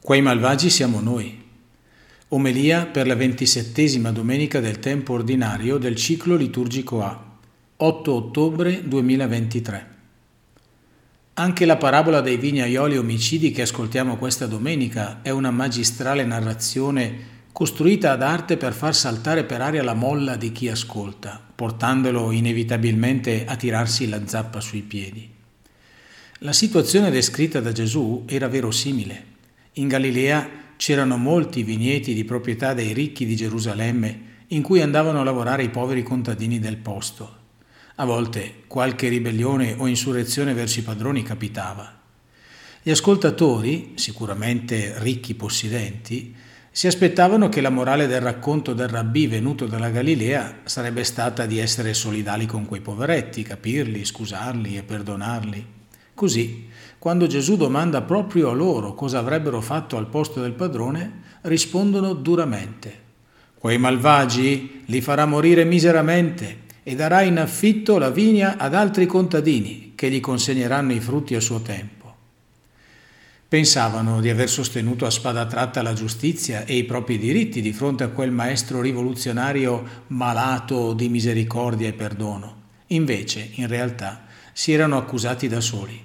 Quei malvagi siamo noi. Omelia per la ventisettesima domenica del tempo ordinario del ciclo liturgico A, 8 ottobre 2023. Anche la parabola dei vignaioli omicidi che ascoltiamo questa domenica è una magistrale narrazione costruita ad arte per far saltare per aria la molla di chi ascolta, portandolo inevitabilmente a tirarsi la zappa sui piedi. La situazione descritta da Gesù era verosimile. In Galilea c'erano molti vigneti di proprietà dei ricchi di Gerusalemme in cui andavano a lavorare i poveri contadini del posto. A volte qualche ribellione o insurrezione verso i padroni capitava. Gli ascoltatori, sicuramente ricchi possidenti, si aspettavano che la morale del racconto del rabbì venuto dalla Galilea sarebbe stata di essere solidali con quei poveretti, capirli, scusarli e perdonarli. Così, quando Gesù domanda proprio a loro cosa avrebbero fatto al posto del padrone, rispondono duramente. Quei malvagi li farà morire miseramente e darà in affitto la vigna ad altri contadini che gli consegneranno i frutti a suo tempo. Pensavano di aver sostenuto a spada tratta la giustizia e i propri diritti di fronte a quel maestro rivoluzionario malato di misericordia e perdono. Invece, in realtà, si erano accusati da soli.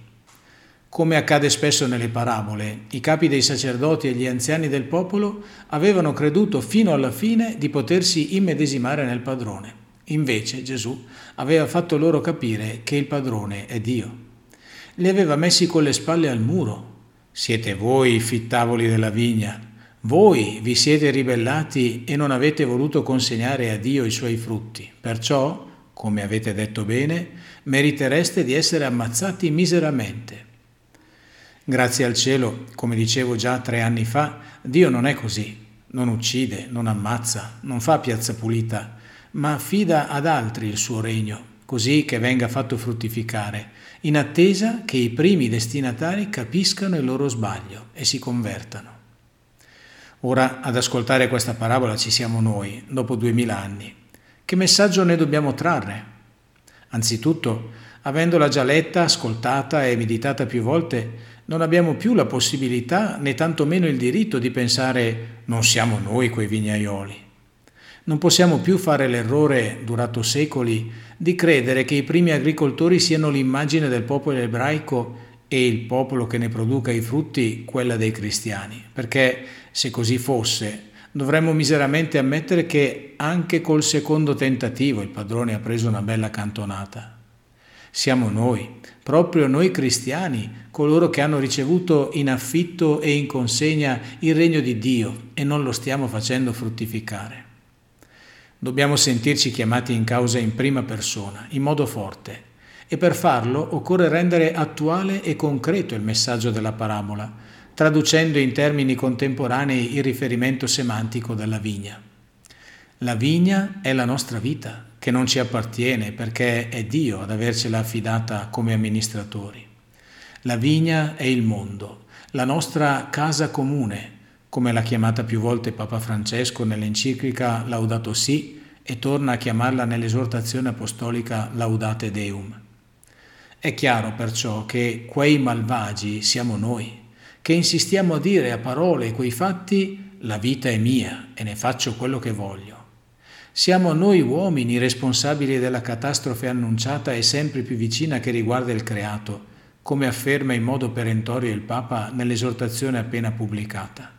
Come accade spesso nelle parabole, i capi dei sacerdoti e gli anziani del popolo avevano creduto fino alla fine di potersi immedesimare nel padrone. Invece Gesù aveva fatto loro capire che il padrone è Dio. Li aveva messi con le spalle al muro. Siete voi i fittavoli della vigna. Voi vi siete ribellati e non avete voluto consegnare a Dio i suoi frutti. Perciò, come avete detto bene, meritereste di essere ammazzati miseramente. Grazie al cielo, come dicevo già tre anni fa, Dio non è così, non uccide, non ammazza, non fa piazza pulita, ma affida ad altri il suo regno, così che venga fatto fruttificare, in attesa che i primi destinatari capiscano il loro sbaglio e si convertano. Ora ad ascoltare questa parabola ci siamo noi, dopo duemila anni. Che messaggio ne dobbiamo trarre? Anzitutto, avendola già letta, ascoltata e meditata più volte, non abbiamo più la possibilità né tantomeno il diritto di pensare non siamo noi quei vignaioli. Non possiamo più fare l'errore, durato secoli, di credere che i primi agricoltori siano l'immagine del popolo ebraico e il popolo che ne produca i frutti quella dei cristiani, perché se così fosse dovremmo miseramente ammettere che anche col secondo tentativo il padrone ha preso una bella cantonata. Siamo noi, proprio noi cristiani, coloro che hanno ricevuto in affitto e in consegna il regno di Dio e non lo stiamo facendo fruttificare. Dobbiamo sentirci chiamati in causa in prima persona, in modo forte, e per farlo occorre rendere attuale e concreto il messaggio della parabola, traducendo in termini contemporanei il riferimento semantico della vigna. La vigna è la nostra vita, che non ci appartiene perché è Dio ad avercela affidata come amministratori. La vigna è il mondo, la nostra casa comune, come l'ha chiamata più volte Papa Francesco nell'enciclica Laudato Si e torna a chiamarla nell'esortazione apostolica Laudate Deum. È chiaro perciò che quei malvagi siamo noi, che insistiamo a dire a parole quei fatti la vita è mia e ne faccio quello che voglio. Siamo noi uomini responsabili della catastrofe annunciata e sempre più vicina che riguarda il creato, come afferma in modo perentorio il Papa nell'esortazione appena pubblicata.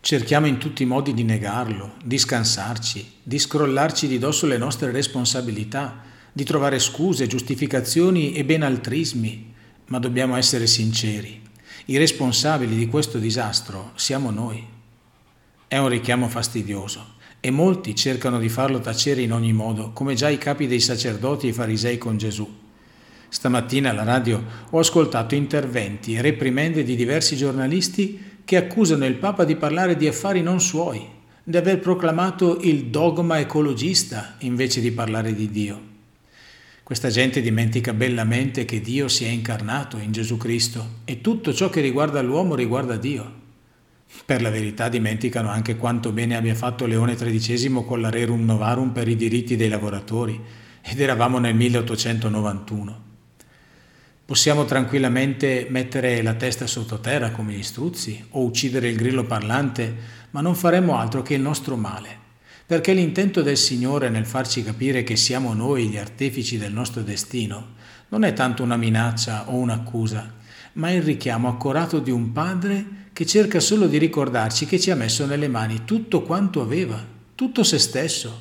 Cerchiamo in tutti i modi di negarlo, di scansarci, di scrollarci di dosso le nostre responsabilità, di trovare scuse, giustificazioni e benaltrismi, ma dobbiamo essere sinceri. I responsabili di questo disastro siamo noi. È un richiamo fastidioso e molti cercano di farlo tacere in ogni modo, come già i capi dei sacerdoti e farisei con Gesù. Stamattina alla radio ho ascoltato interventi e reprimende di diversi giornalisti che accusano il Papa di parlare di affari non suoi, di aver proclamato il dogma ecologista invece di parlare di Dio. Questa gente dimentica bellamente che Dio si è incarnato in Gesù Cristo e tutto ciò che riguarda l'uomo riguarda Dio. Per la verità dimenticano anche quanto bene abbia fatto Leone XIII con la Rerum Novarum per i diritti dei lavoratori, ed eravamo nel 1891. Possiamo tranquillamente mettere la testa sottoterra come gli struzzi o uccidere il grillo parlante, ma non faremo altro che il nostro male, perché l'intento del Signore nel farci capire che siamo noi gli artefici del nostro destino non è tanto una minaccia o un'accusa, ma il richiamo accorato di un padre che cerca solo di ricordarci che ci ha messo nelle mani tutto quanto aveva, tutto se stesso.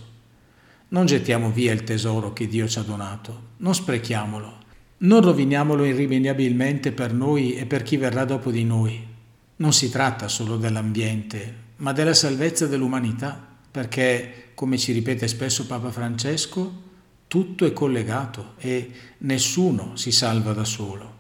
Non gettiamo via il tesoro che Dio ci ha donato, non sprechiamolo non roviniamolo irrimediabilmente per noi e per chi verrà dopo di noi. Non si tratta solo dell'ambiente, ma della salvezza dell'umanità, perché, come ci ripete spesso Papa Francesco, tutto è collegato e nessuno si salva da solo.